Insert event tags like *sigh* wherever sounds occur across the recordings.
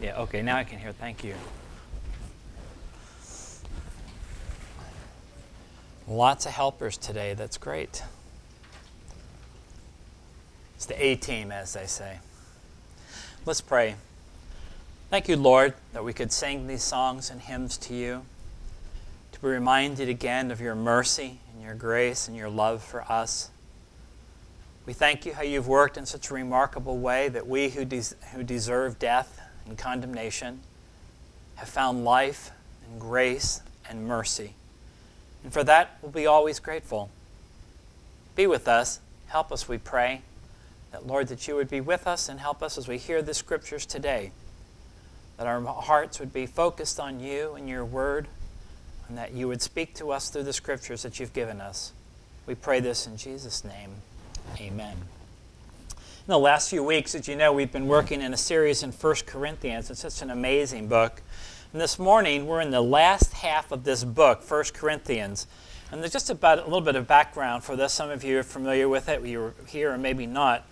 Yeah, okay, now I can hear. Thank you. Lots of helpers today. That's great. It's the A team, as they say. Let's pray. Thank you, Lord, that we could sing these songs and hymns to you, to be reminded again of your mercy and your grace and your love for us. We thank you how you've worked in such a remarkable way that we who, des- who deserve death and condemnation have found life and grace and mercy. And for that, we'll be always grateful. Be with us. Help us, we pray. That, Lord, that you would be with us and help us as we hear the scriptures today. That our hearts would be focused on you and your word, and that you would speak to us through the scriptures that you've given us. We pray this in Jesus' name. Amen. In the last few weeks, as you know, we've been working in a series in 1 Corinthians. It's such an amazing book. And this morning, we're in the last half of this book, 1 Corinthians. And there's just about a little bit of background for this. Some of you are familiar with it, you were here or maybe not.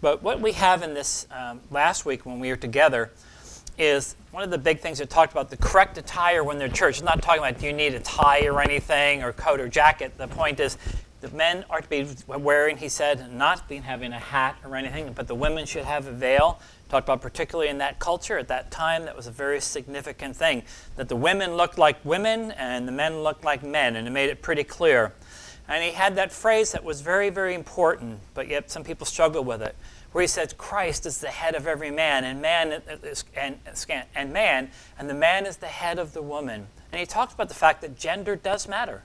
But what we have in this um, last week when we were together is one of the big things that talked about the correct attire when they're church. It's not talking about do you need a tie or anything or coat or jacket. The point is the men are to be wearing, he said, not being having a hat or anything, but the women should have a veil. Talked about particularly in that culture at that time, that was a very significant thing. That the women looked like women and the men looked like men, and it made it pretty clear. And he had that phrase that was very, very important, but yet some people struggle with it, where he said, Christ is the head of every man, and man is, and, and man, and the man is the head of the woman. And he talked about the fact that gender does matter.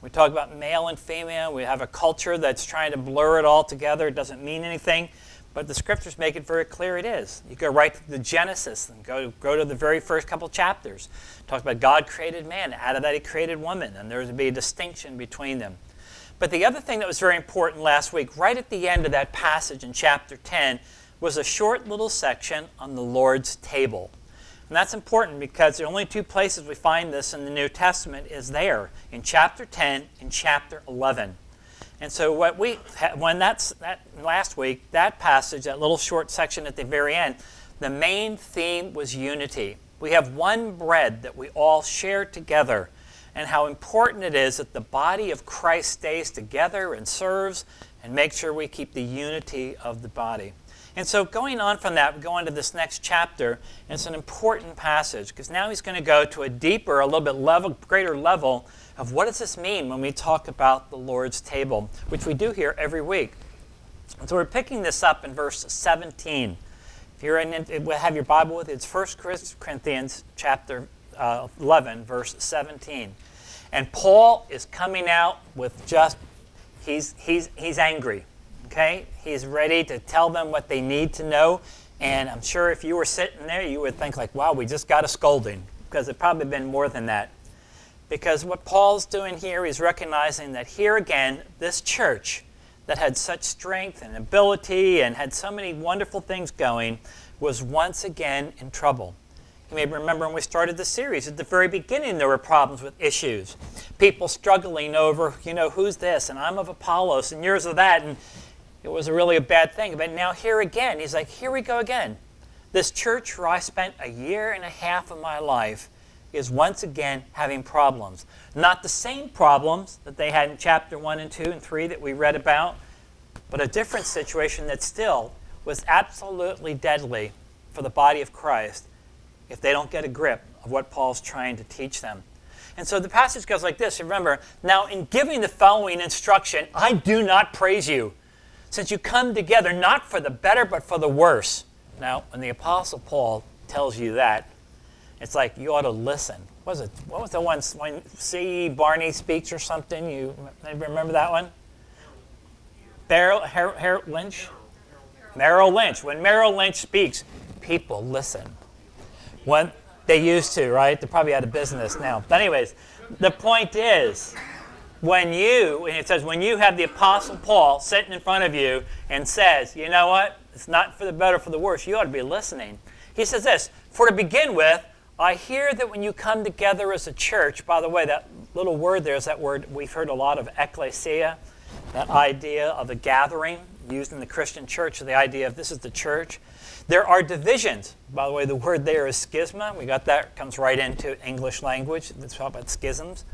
We talk about male and female. We have a culture that's trying to blur it all together. It doesn't mean anything. But the scriptures make it very clear it is. You go right to the Genesis and go, go to the very first couple chapters. Talks about God created man. Out of that, he created woman. And there's to be a distinction between them. But the other thing that was very important last week, right at the end of that passage in chapter 10, was a short little section on the Lord's table. And that's important because the only two places we find this in the New Testament is there in chapter 10 and chapter 11. And so what we when that's that last week, that passage, that little short section at the very end, the main theme was unity. We have one bread that we all share together and how important it is that the body of Christ stays together and serves and make sure we keep the unity of the body. And so, going on from that, we go into this next chapter, and it's an important passage because now he's going to go to a deeper, a little bit level, greater level of what does this mean when we talk about the Lord's table, which we do here every week. And so, we're picking this up in verse 17. If you're in, have your Bible with you, it's 1 Corinthians chapter uh, 11, verse 17. And Paul is coming out with just, he's, he's, he's angry. Okay? He's ready to tell them what they need to know. And I'm sure if you were sitting there, you would think, like, wow, we just got a scolding. Because it probably been more than that. Because what Paul's doing here, he's recognizing that here again, this church that had such strength and ability and had so many wonderful things going was once again in trouble. You may remember when we started the series, at the very beginning, there were problems with issues. People struggling over, you know, who's this? And I'm of Apollos, and yours of that. And it was really a bad thing. But now, here again, he's like, here we go again. This church where I spent a year and a half of my life is once again having problems. Not the same problems that they had in chapter 1 and 2 and 3 that we read about, but a different situation that still was absolutely deadly for the body of Christ if they don't get a grip of what Paul's trying to teach them. And so the passage goes like this. Remember, now in giving the following instruction, I do not praise you since you come together not for the better but for the worse. Now, when the Apostle Paul tells you that, it's like you ought to listen. What was it? What was the one when C. Barney speaks or something? You remember that one? Beryl, Her, Her, Lynch? Merrill Lynch. When Merrill Lynch speaks, people listen. When they used to, right? They're probably out of business now. But anyways, the point is, when you, and it says, when you have the Apostle Paul sitting in front of you and says, you know what, it's not for the better, for the worse, you ought to be listening. He says this, for to begin with, I hear that when you come together as a church, by the way, that little word there is that word we've heard a lot of, ecclesia, that idea of a gathering, used in the Christian church, the idea of this is the church. There are divisions. By the way, the word there is schisma. We got that, comes right into English language. Let's talk about schisms.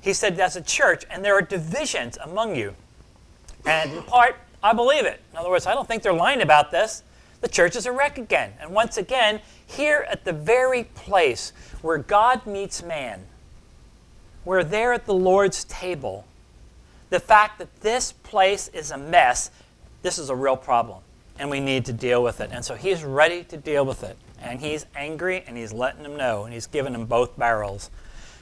He said, as a church, and there are divisions among you. And in part, I believe it. In other words, I don't think they're lying about this. The church is a wreck again. And once again, here at the very place where God meets man, we're there at the Lord's table. The fact that this place is a mess, this is a real problem, and we need to deal with it. And so he's ready to deal with it. And he's angry, and he's letting them know, and he's giving them both barrels.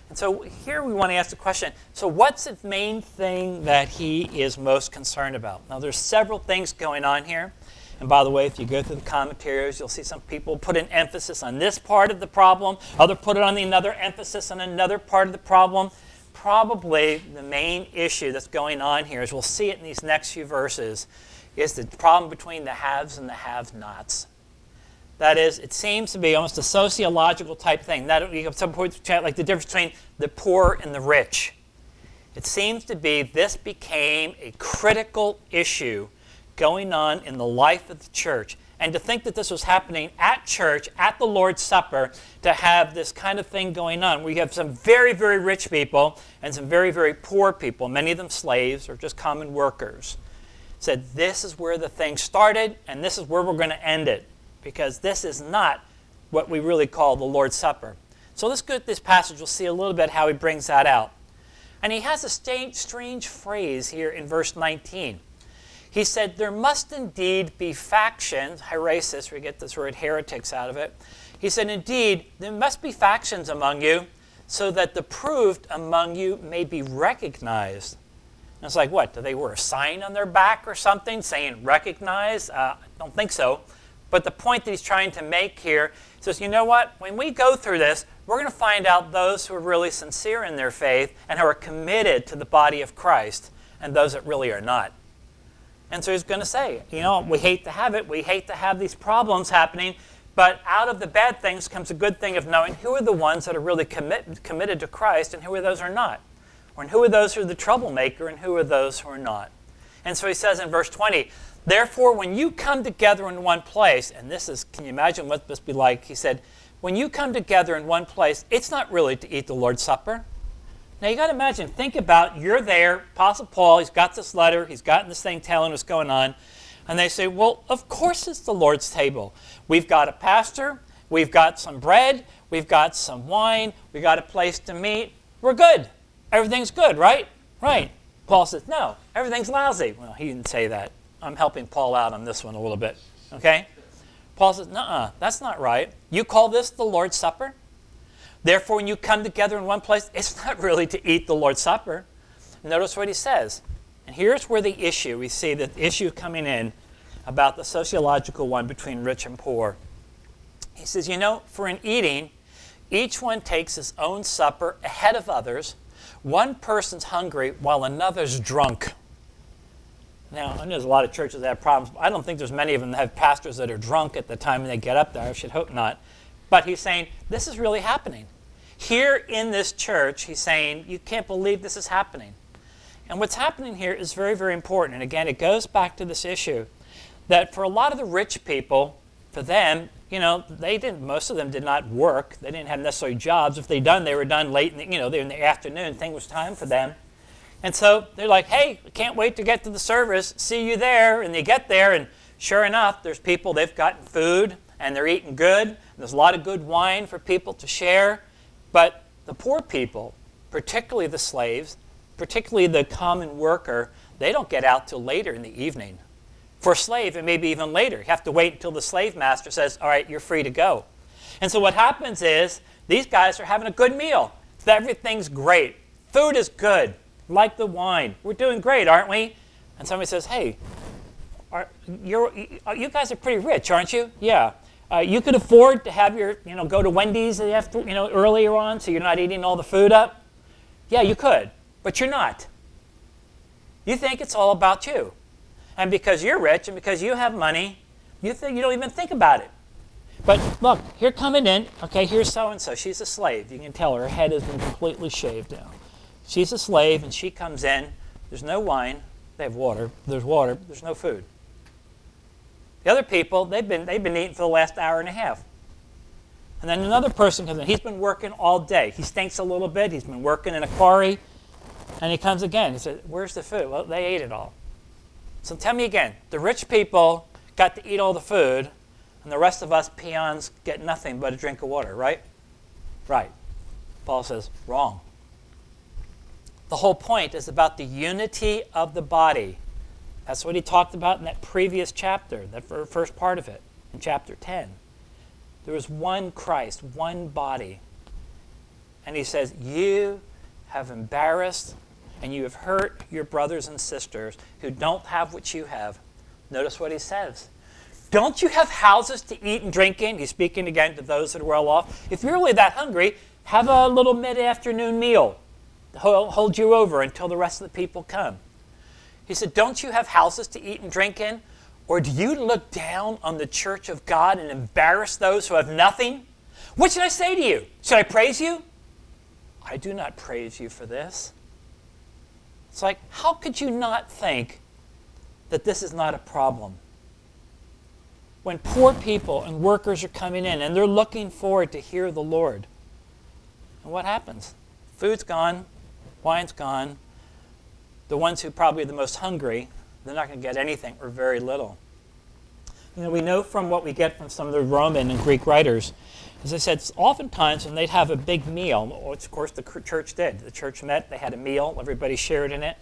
And so here we want to ask the question so, what's the main thing that he is most concerned about? Now, there's several things going on here. And by the way, if you go through the commentaries, you'll see some people put an emphasis on this part of the problem, other put it on the another emphasis on another part of the problem. Probably the main issue that's going on here, as we'll see it in these next few verses, is the problem between the haves and the have-nots. That is, it seems to be almost a sociological type thing. That you have some points like the difference between the poor and the rich. It seems to be this became a critical issue going on in the life of the church. And to think that this was happening at church, at the Lord's Supper, to have this kind of thing going on. We have some very, very rich people and some very, very poor people, many of them slaves or just common workers. Said, This is where the thing started, and this is where we're going to end it, because this is not what we really call the Lord's Supper. So let's go to this passage. We'll see a little bit how he brings that out. And he has a strange phrase here in verse 19. He said, There must indeed be factions, heresis, we get this word heretics out of it. He said, Indeed, there must be factions among you, so that the proved among you may be recognized. And it's like, what? Do they wear a sign on their back or something saying recognize? Uh, I don't think so. But the point that he's trying to make here says, you know what? When we go through this, we're going to find out those who are really sincere in their faith and who are committed to the body of Christ and those that really are not. And so he's going to say, you know, we hate to have it. We hate to have these problems happening. But out of the bad things comes a good thing of knowing who are the ones that are really commit, committed to Christ and who are those who are not. Or who are those who are the troublemaker and who are those who are not. And so he says in verse 20, Therefore, when you come together in one place, and this is, can you imagine what this be like? He said, When you come together in one place, it's not really to eat the Lord's Supper. Now you got to imagine, think about you're there, Apostle Paul, he's got this letter, he's gotten this thing telling what's going on. And they say, Well, of course it's the Lord's table. We've got a pastor, we've got some bread, we've got some wine, we've got a place to meet. We're good. Everything's good, right? Right. Paul says, No, everything's lousy. Well, he didn't say that. I'm helping Paul out on this one a little bit. Okay? Paul says, No, that's not right. You call this the Lord's Supper? Therefore, when you come together in one place, it's not *laughs* really to eat the Lord's Supper. Notice what he says. And here's where the issue, we see the issue coming in about the sociological one between rich and poor. He says, You know, for in eating, each one takes his own supper ahead of others. One person's hungry while another's drunk. Now, I know there's a lot of churches that have problems. I don't think there's many of them that have pastors that are drunk at the time they get up there. I should hope not. But he's saying, this is really happening. Here in this church, he's saying, you can't believe this is happening. And what's happening here is very, very important. And again, it goes back to this issue that for a lot of the rich people, for them, you know, they didn't, most of them did not work. They didn't have necessarily jobs. If they done, they were done late in the, you know, in the afternoon. Thing was time for them. And so they're like, hey, can't wait to get to the service. See you there. And they get there, and sure enough, there's people, they've gotten food, and they're eating good. There's a lot of good wine for people to share. But the poor people, particularly the slaves, particularly the common worker, they don't get out till later in the evening. For a slave, it may be even later. You have to wait until the slave master says, All right, you're free to go. And so what happens is these guys are having a good meal. Everything's great. Food is good, like the wine. We're doing great, aren't we? And somebody says, Hey, are, you guys are pretty rich, aren't you? Yeah. Uh, you could afford to have your, you know, go to Wendy's after, you know, earlier on so you're not eating all the food up. Yeah, you could, but you're not. You think it's all about you. And because you're rich and because you have money, you, think, you don't even think about it. But look, here coming in, okay, here's so and so. She's a slave. You can tell her head has been completely shaved now. She's a slave and she comes in. There's no wine. They have water. There's water. There's no food. The other people, they've been, they've been eating for the last hour and a half. And then another person comes in. He's been working all day. He stinks a little bit. He's been working in a quarry. And he comes again. He says, Where's the food? Well, they ate it all. So tell me again the rich people got to eat all the food, and the rest of us peons get nothing but a drink of water, right? Right. Paul says, Wrong. The whole point is about the unity of the body. That's what he talked about in that previous chapter, that first part of it, in chapter 10. There is one Christ, one body. And he says, You have embarrassed and you have hurt your brothers and sisters who don't have what you have. Notice what he says. Don't you have houses to eat and drink in? He's speaking again to those that are well off. If you're really that hungry, have a little mid afternoon meal. Hold you over until the rest of the people come. He said, Don't you have houses to eat and drink in? Or do you look down on the church of God and embarrass those who have nothing? What should I say to you? Should I praise you? I do not praise you for this. It's like, how could you not think that this is not a problem? When poor people and workers are coming in and they're looking forward to hear the Lord, and what happens? Food's gone, wine's gone. The ones who probably are the most hungry, they're not going to get anything or very little. You know, we know from what we get from some of the Roman and Greek writers as I said, oftentimes when they'd have a big meal, which of course the church did, the church met, they had a meal, everybody shared in it.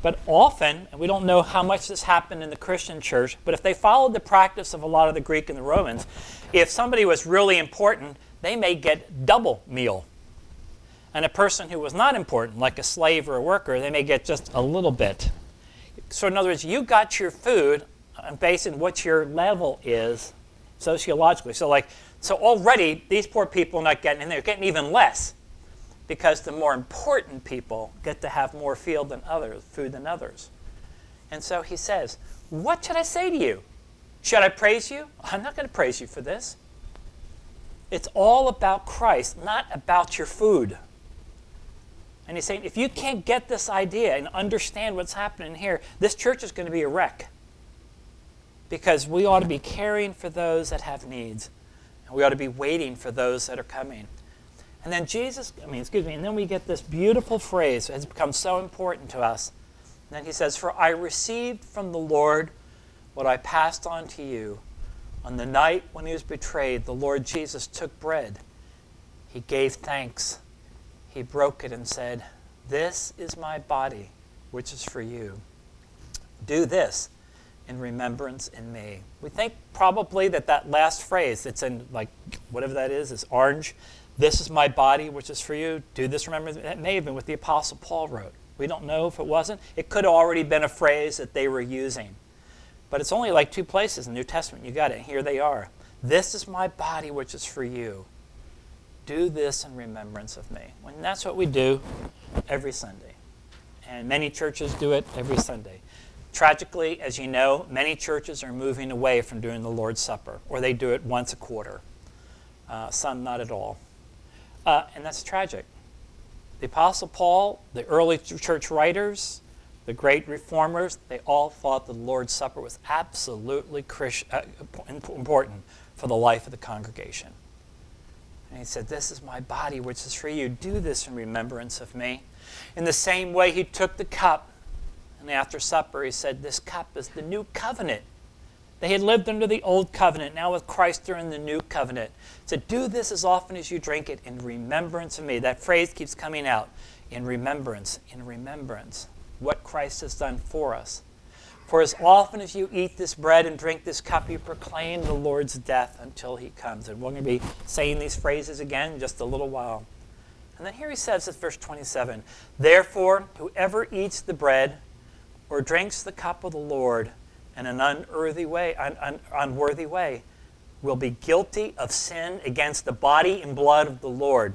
But often, and we don't know how much this happened in the Christian church, but if they followed the practice of a lot of the Greek and the Romans, if somebody was really important, they may get double meal. And a person who was not important, like a slave or a worker, they may get just a little bit. So, in other words, you got your food based on what your level is sociologically. So, like, so already these poor people are not getting, and they're getting even less because the more important people get to have more field than others, food than others. And so he says, What should I say to you? Should I praise you? I'm not going to praise you for this. It's all about Christ, not about your food. And he's saying, if you can't get this idea and understand what's happening here, this church is going to be a wreck. Because we ought to be caring for those that have needs. And we ought to be waiting for those that are coming. And then Jesus, I mean, excuse me, and then we get this beautiful phrase that has become so important to us. And then he says, For I received from the Lord what I passed on to you. On the night when he was betrayed, the Lord Jesus took bread. He gave thanks. He broke it and said, This is my body, which is for you. Do this in remembrance in me. We think probably that that last phrase that's in, like, whatever that is, is orange. This is my body, which is for you. Do this, remember. That may have been what the Apostle Paul wrote. We don't know if it wasn't. It could have already been a phrase that they were using. But it's only like two places in the New Testament. You got it. Here they are. This is my body, which is for you. Do this in remembrance of me. And that's what we do every Sunday. And many churches do it every Sunday. Tragically, as you know, many churches are moving away from doing the Lord's Supper, or they do it once a quarter. Uh, some not at all. Uh, and that's tragic. The Apostle Paul, the early church writers, the great reformers, they all thought the Lord's Supper was absolutely uh, important for the life of the congregation. And he said, This is my body, which is for you. Do this in remembrance of me. In the same way, he took the cup and after supper, he said, This cup is the new covenant. They had lived under the old covenant. Now, with Christ, they're in the new covenant. He said, Do this as often as you drink it in remembrance of me. That phrase keeps coming out in remembrance, in remembrance. What Christ has done for us. For as often as you eat this bread and drink this cup, you proclaim the Lord's death until he comes. And we're going to be saying these phrases again in just a little while. And then here he says at verse 27 Therefore, whoever eats the bread or drinks the cup of the Lord in an unworthy way, un, un, unworthy way will be guilty of sin against the body and blood of the Lord.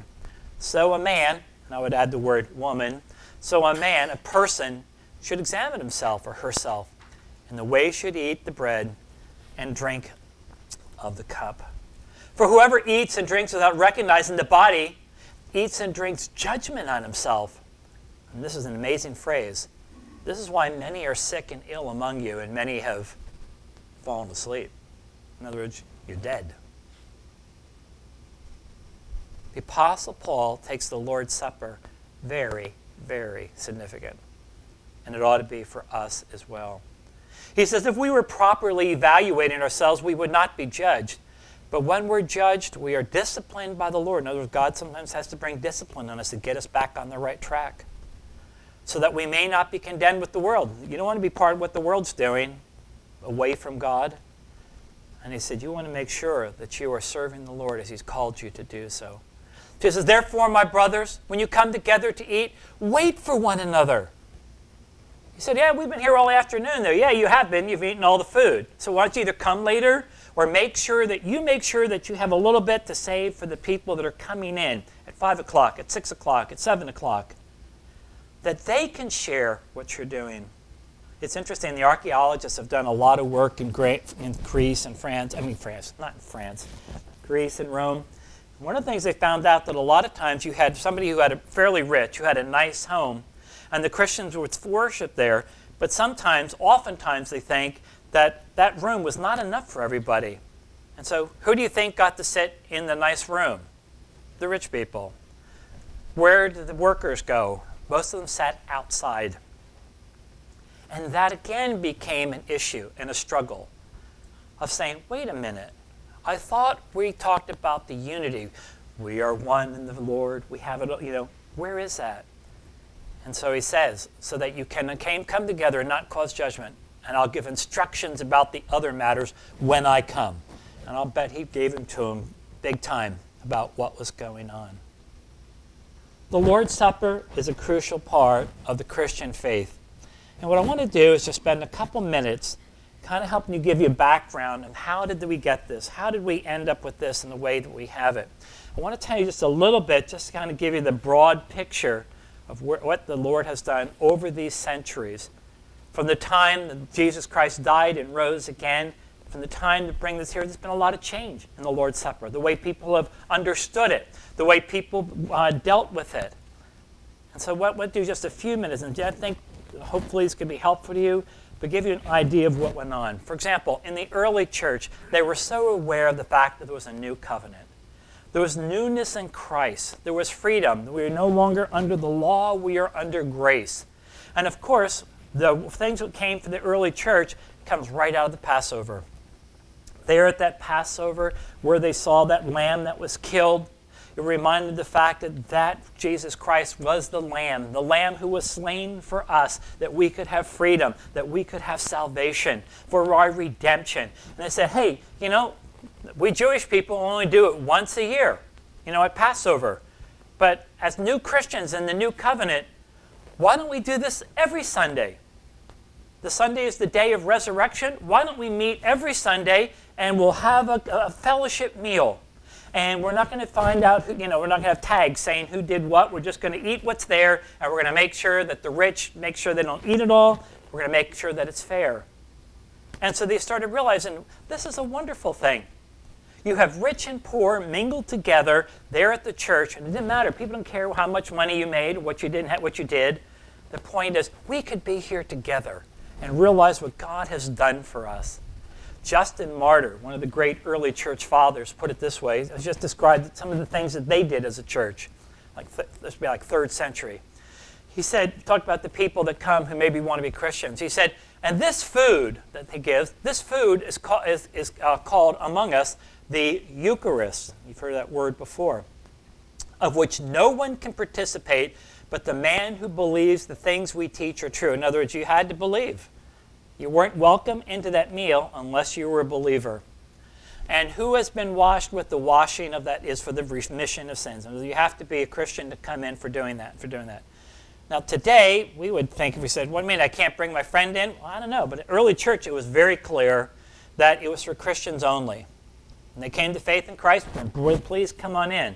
So a man, and I would add the word woman, so a man, a person, should examine himself or herself in the way should eat the bread and drink of the cup. For whoever eats and drinks without recognizing the body eats and drinks judgment on himself. And this is an amazing phrase this is why many are sick and ill among you, and many have fallen asleep. In other words, you're dead. The Apostle Paul takes the Lord's Supper very, very significant. And it ought to be for us as well. He says if we were properly evaluating ourselves, we would not be judged. But when we're judged, we are disciplined by the Lord. In other words, God sometimes has to bring discipline on us to get us back on the right track so that we may not be condemned with the world. You don't want to be part of what the world's doing away from God. And he said, You want to make sure that you are serving the Lord as he's called you to do so. He says, Therefore, my brothers, when you come together to eat, wait for one another. He said, Yeah, we've been here all afternoon, though. Yeah, you have been. You've eaten all the food. So why don't you either come later or make sure that you make sure that you have a little bit to save for the people that are coming in at 5 o'clock, at 6 o'clock, at 7 o'clock that they can share what you're doing. It's interesting, the archaeologists have done a lot of work in, Greece and France, I mean, France, not in France, Greece and Rome. One of the things they found out that a lot of times you had somebody who had a fairly rich, who had a nice home, and the Christians would worship there, but sometimes, oftentimes, they think that that room was not enough for everybody. And so, who do you think got to sit in the nice room? The rich people. Where did the workers go? Most of them sat outside. And that again became an issue and a struggle of saying, wait a minute, I thought we talked about the unity. We are one in the Lord. We have it, you know, where is that? And so he says, so that you can come together and not cause judgment. And I'll give instructions about the other matters when I come. And I'll bet he gave them to him big time about what was going on. The Lord's Supper is a crucial part of the Christian faith. And what I want to do is just spend a couple minutes kind of helping you give you a background of how did we get this? How did we end up with this in the way that we have it? I want to tell you just a little bit, just to kind of give you the broad picture of what the Lord has done over these centuries. From the time that Jesus Christ died and rose again from the time to bring this here, there's been a lot of change in the Lord's Supper, the way people have understood it, the way people uh, dealt with it. And so, what we'll do just a few minutes, and I think hopefully this can be helpful to you, but give you an idea of what went on. For example, in the early church, they were so aware of the fact that there was a new covenant. There was newness in Christ. There was freedom. We are no longer under the law, we are under grace. And of course, the things that came from the early church comes right out of the Passover there at that Passover where they saw that lamb that was killed. It reminded the fact that that Jesus Christ was the lamb, the lamb who was slain for us, that we could have freedom, that we could have salvation, for our redemption. And they said, hey, you know, we Jewish people only do it once a year, you know, at Passover. But as new Christians in the new covenant, why don't we do this every Sunday? The Sunday is the day of resurrection. Why don't we meet every Sunday and we'll have a, a fellowship meal. And we're not going to find out, who, you know, we're not going to have tags saying who did what. We're just going to eat what's there, and we're going to make sure that the rich make sure they don't eat it all. We're going to make sure that it's fair. And so they started realizing this is a wonderful thing. You have rich and poor mingled together there at the church, and it didn't matter. People don't care how much money you made, what you didn't, have, what you did. The point is, we could be here together and realize what God has done for us. Justin Martyr, one of the great early church fathers, put it this way. He just described some of the things that they did as a church, like th- this would be like third century. He said, talked about the people that come who maybe want to be Christians. He said, and this food that he gives, this food is, call, is, is uh, called among us the Eucharist. You've heard that word before, of which no one can participate but the man who believes the things we teach are true. In other words, you had to believe. You weren't welcome into that meal unless you were a believer. And who has been washed with the washing of that is for the remission of sins. And you have to be a Christian to come in for doing that. For doing that. Now today we would think if we said, "What do you mean I can't bring my friend in?" Well, I don't know, but in early church it was very clear that it was for Christians only. When they came to faith in Christ, please come on in.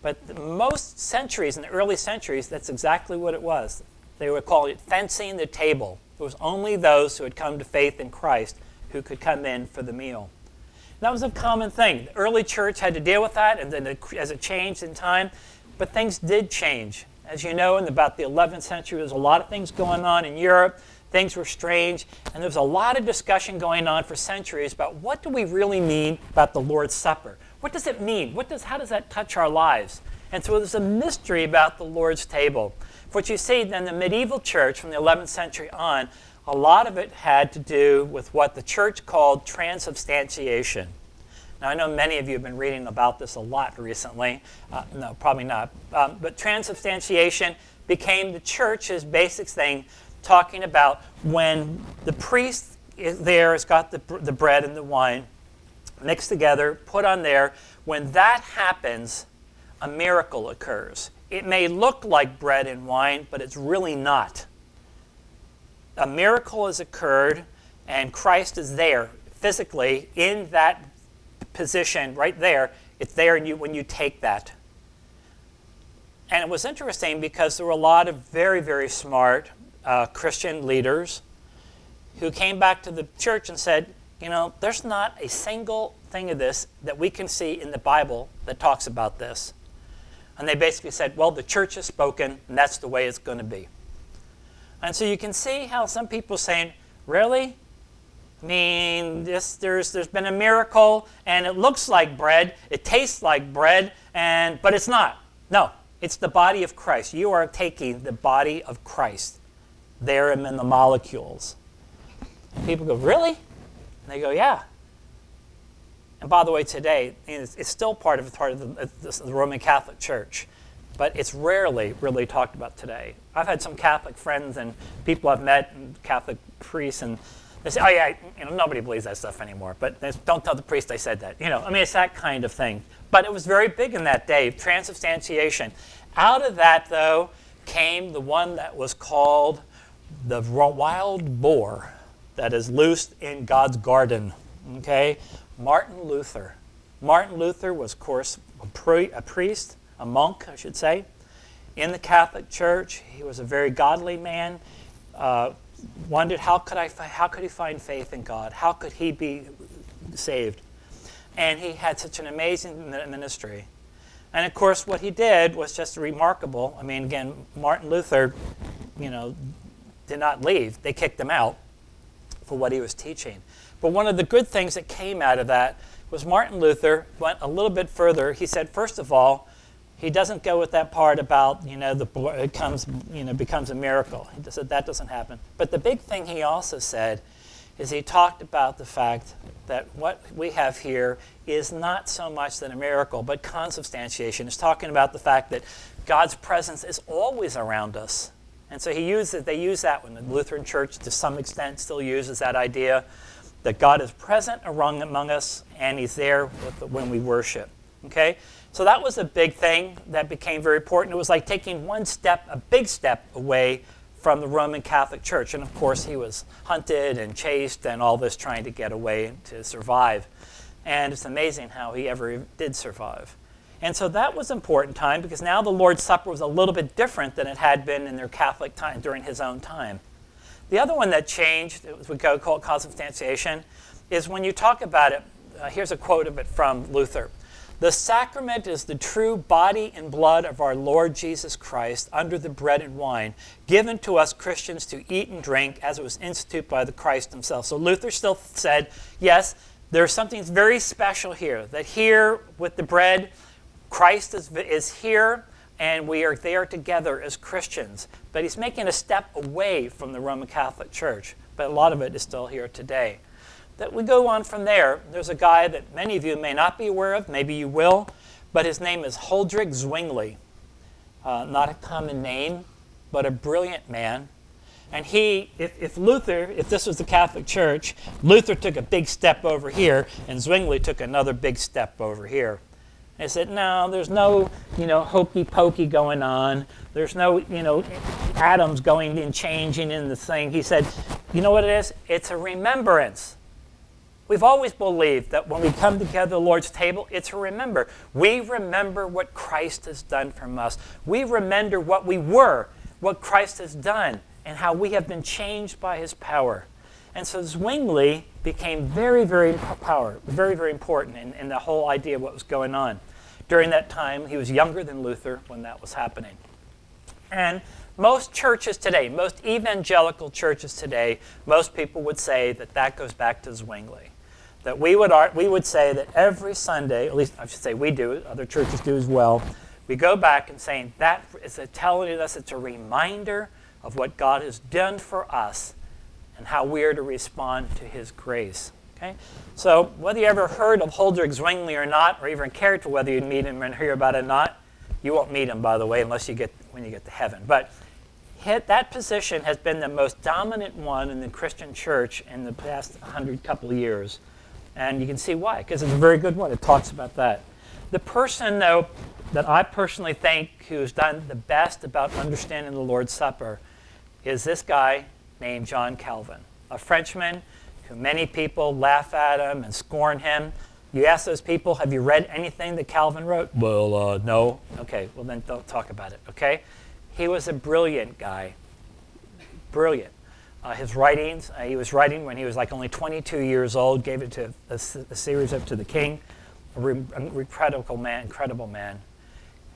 But most centuries, in the early centuries, that's exactly what it was. They would call it fencing the table. It was only those who had come to faith in Christ who could come in for the meal. And that was a common thing. The early church had to deal with that, and then as it changed in time, but things did change. As you know, in about the 11th century, there was a lot of things going on in Europe. Things were strange, and there was a lot of discussion going on for centuries about what do we really mean about the Lord's Supper? What does it mean? What does, how does that touch our lives? And so there's a mystery about the Lord's table. For What you see in the medieval church from the 11th century on, a lot of it had to do with what the church called transubstantiation. Now, I know many of you have been reading about this a lot recently. Uh, no, probably not. Um, but transubstantiation became the church's basic thing, talking about when the priest is there has got the, the bread and the wine mixed together, put on there. When that happens, a miracle occurs. It may look like bread and wine, but it's really not. A miracle has occurred, and Christ is there physically in that position right there. It's there and you, when you take that. And it was interesting because there were a lot of very, very smart uh, Christian leaders who came back to the church and said, you know, there's not a single thing of this that we can see in the Bible that talks about this. And they basically said, well, the church has spoken, and that's the way it's going to be. And so you can see how some people are saying, really? I mean, this, there's, there's been a miracle, and it looks like bread, it tastes like bread, and, but it's not. No, it's the body of Christ. You are taking the body of Christ there and in the molecules. people go, really? And they go, yeah. And by the way, today, it's, still part of, part of the, uh, the, Roman Catholic Church, but it's rarely really talked about today. I've had some Catholic friends and people I've met, and Catholic priests, and they say, oh, yeah, you know, nobody believes that stuff anymore, but don't tell the priest I said that. You know, I mean, it's that kind of thing. But it was very big in that day, transubstantiation. Out of that, though, came the one that was called the wild boar that is loosed in God's garden. Okay? Martin Luther. Martin Luther was, of course, a, pri- a priest, a monk, I should say, in the Catholic Church. He was a very godly man. Uh, wondered how could I fi- how could he find faith in God? How could he be saved? And he had such an amazing ministry. And of course, what he did was just remarkable. I mean, again, Martin Luther, you know, did not leave. They kicked him out for what he was teaching. But one of the good things that came out of that was Martin Luther went a little bit further. He said, first of all, he doesn't go with that part about you know the it comes you know becomes a miracle. He said that doesn't happen. But the big thing he also said is he talked about the fact that what we have here is not so much than a miracle, but consubstantiation. He's talking about the fact that God's presence is always around us. And so he used it, they use that when the Lutheran Church to some extent still uses that idea that God is present among us and He's there the, when we worship. Okay? So that was a big thing that became very important. It was like taking one step, a big step away from the Roman Catholic Church. And of course, he was hunted and chased and all this trying to get away to survive. And it's amazing how he ever did survive. And so that was important time because now the Lord's Supper was a little bit different than it had been in their Catholic time during his own time. The other one that changed, we go call it consubstantiation, is when you talk about it. Uh, here's a quote of it from Luther. The sacrament is the true body and blood of our Lord Jesus Christ under the bread and wine, given to us Christians to eat and drink as it was instituted by the Christ himself. So Luther still said, yes, there's something very special here. That here with the bread, Christ is, is here and we are there together as Christians. But he's making a step away from the Roman Catholic Church, but a lot of it is still here today. That we go on from there. There's a guy that many of you may not be aware of, maybe you will, but his name is Huldrych Zwingli. Uh, not a common name, but a brilliant man. And he, if, if, Luther, if this was the Catholic Church, Luther took a big step over here, and Zwingli took another big step over here. I said, no, there's no, you know, hokey pokey going on. There's no, you know, atoms going and changing in the thing. He said, you know what it is? It's a remembrance. We've always believed that when we come together at the Lord's table, it's a remember. We remember what Christ has done for us. We remember what we were, what Christ has done, and how we have been changed by his power. And so Zwingli became very, very power, very, very important in, in the whole idea of what was going on. During that time, he was younger than Luther when that was happening. And most churches today, most evangelical churches today, most people would say that that goes back to Zwingli. That we would, we would say that every Sunday, at least I should say we do, other churches do as well, we go back and saying that is telling us it's a reminder of what God has done for us and how we are to respond to his grace. Okay? So whether you ever heard of Huldrych Zwingli or not, or even cared to whether you'd meet him and hear about it or not, you won't meet him, by the way, unless you get when you get to heaven. But that position has been the most dominant one in the Christian church in the past hundred couple of years. And you can see why, because it's a very good one. It talks about that. The person, though, that I personally think who's done the best about understanding the Lord's Supper is this guy named John Calvin, a Frenchman who many people laugh at him and scorn him. You ask those people, have you read anything that Calvin wrote? Well, uh, no. Okay, well, then don't talk about it, okay? He was a brilliant guy. Brilliant. Uh, his writings, uh, he was writing when he was like only 22 years old, gave it to a, a series up to the king. A, re- incredible man, incredible man.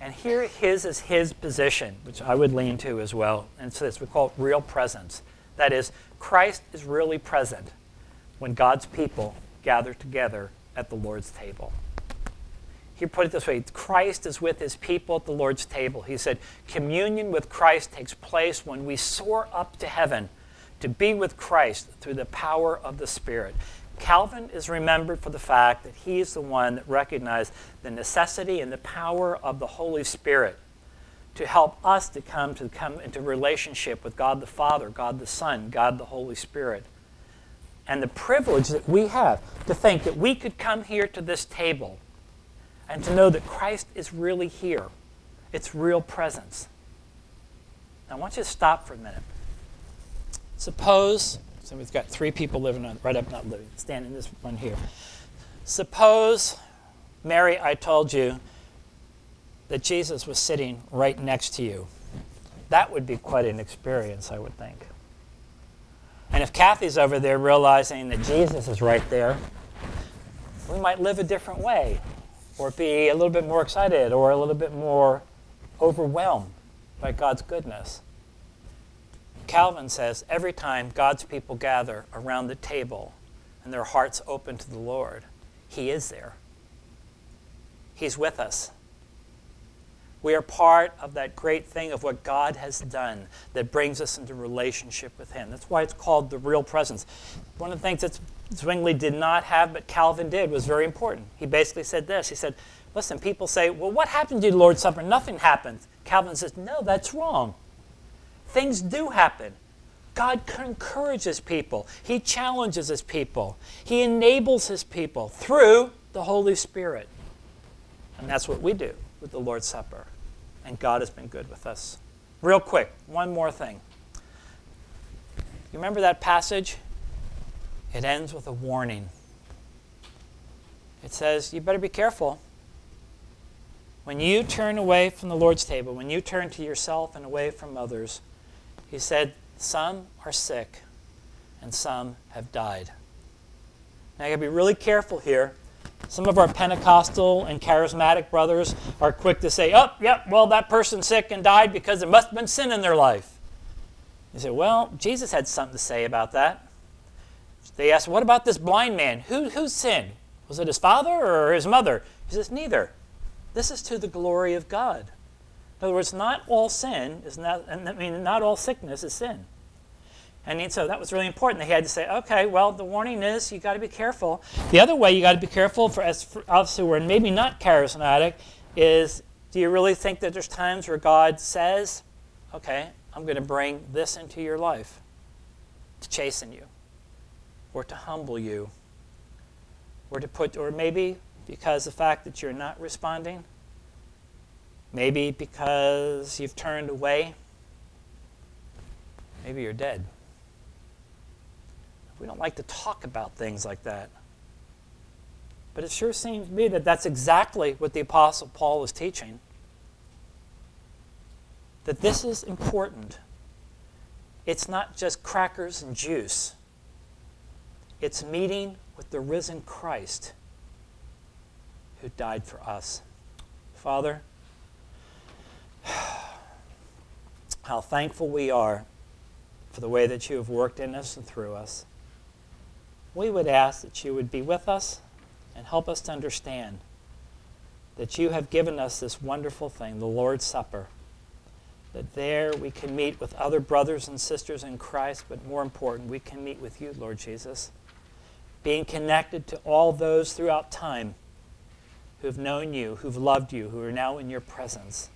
And here his is his position, which I would lean to as well. And it's this we call it real presence. That is, Christ is really present when God's people gather together at the Lord's table. He put it this way Christ is with his people at the Lord's table. He said, Communion with Christ takes place when we soar up to heaven to be with Christ through the power of the Spirit. Calvin is remembered for the fact that he is the one that recognized the necessity and the power of the Holy Spirit to help us to come to come into relationship with God the Father, God the Son, God the Holy Spirit. And the privilege that we have to think that we could come here to this table and to know that Christ is really here. It's real presence. Now, I want you to stop for a minute. Suppose, we've got three people living on, right up, not living, standing this one here. Suppose, Mary, I told you that Jesus was sitting right next to you. That would be quite an experience, I would think. And if Kathy's over there realizing that Jesus is right there, we might live a different way or be a little bit more excited or a little bit more overwhelmed by God's goodness. Calvin says every time God's people gather around the table and their hearts open to the Lord, He is there. He's with us. We are part of that great thing of what God has done that brings us into relationship with Him. That's why it's called the real presence. One of the things that Zwingli did not have, but Calvin did, was very important. He basically said this He said, Listen, people say, Well, what happened to the Lord's Supper? Nothing happened. Calvin says, No, that's wrong. Things do happen. God encourages people, He challenges His people, He enables His people through the Holy Spirit. And that's what we do with the Lord's Supper. And God has been good with us. Real quick, one more thing. You remember that passage? It ends with a warning. It says, You better be careful. When you turn away from the Lord's table, when you turn to yourself and away from others, He said, Some are sick and some have died. Now, I got to be really careful here some of our Pentecostal and charismatic brothers are quick to say, oh, yep, well, that person's sick and died because there must have been sin in their life. You say, well, Jesus had something to say about that. They ask, what about this blind man? Who, who sinned? Was it his father or his mother? He says, neither. This is to the glory of God. In other words, not all sin is not, I mean, not all sickness is sin. And so that was really important. They had to say, okay, well, the warning is you got to be careful. The other way you got to be careful for us, who are maybe not charismatic, is do you really think that there's times where God says, okay, I'm going to bring this into your life to chasten you, or to humble you, or to put, or maybe because the fact that you're not responding, maybe because you've turned away, maybe you're dead. We don't like to talk about things like that. But it sure seems to me that that's exactly what the Apostle Paul is teaching. That this is important. It's not just crackers and juice, it's meeting with the risen Christ who died for us. Father, *sighs* how thankful we are for the way that you have worked in us and through us. We would ask that you would be with us and help us to understand that you have given us this wonderful thing, the Lord's Supper, that there we can meet with other brothers and sisters in Christ, but more important, we can meet with you, Lord Jesus, being connected to all those throughout time who've known you, who've loved you, who are now in your presence.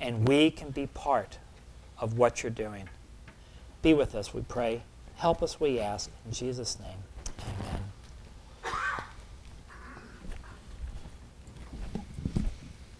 And we can be part of what you're doing. Be with us, we pray. Help us, we ask. In Jesus' name, 嗯。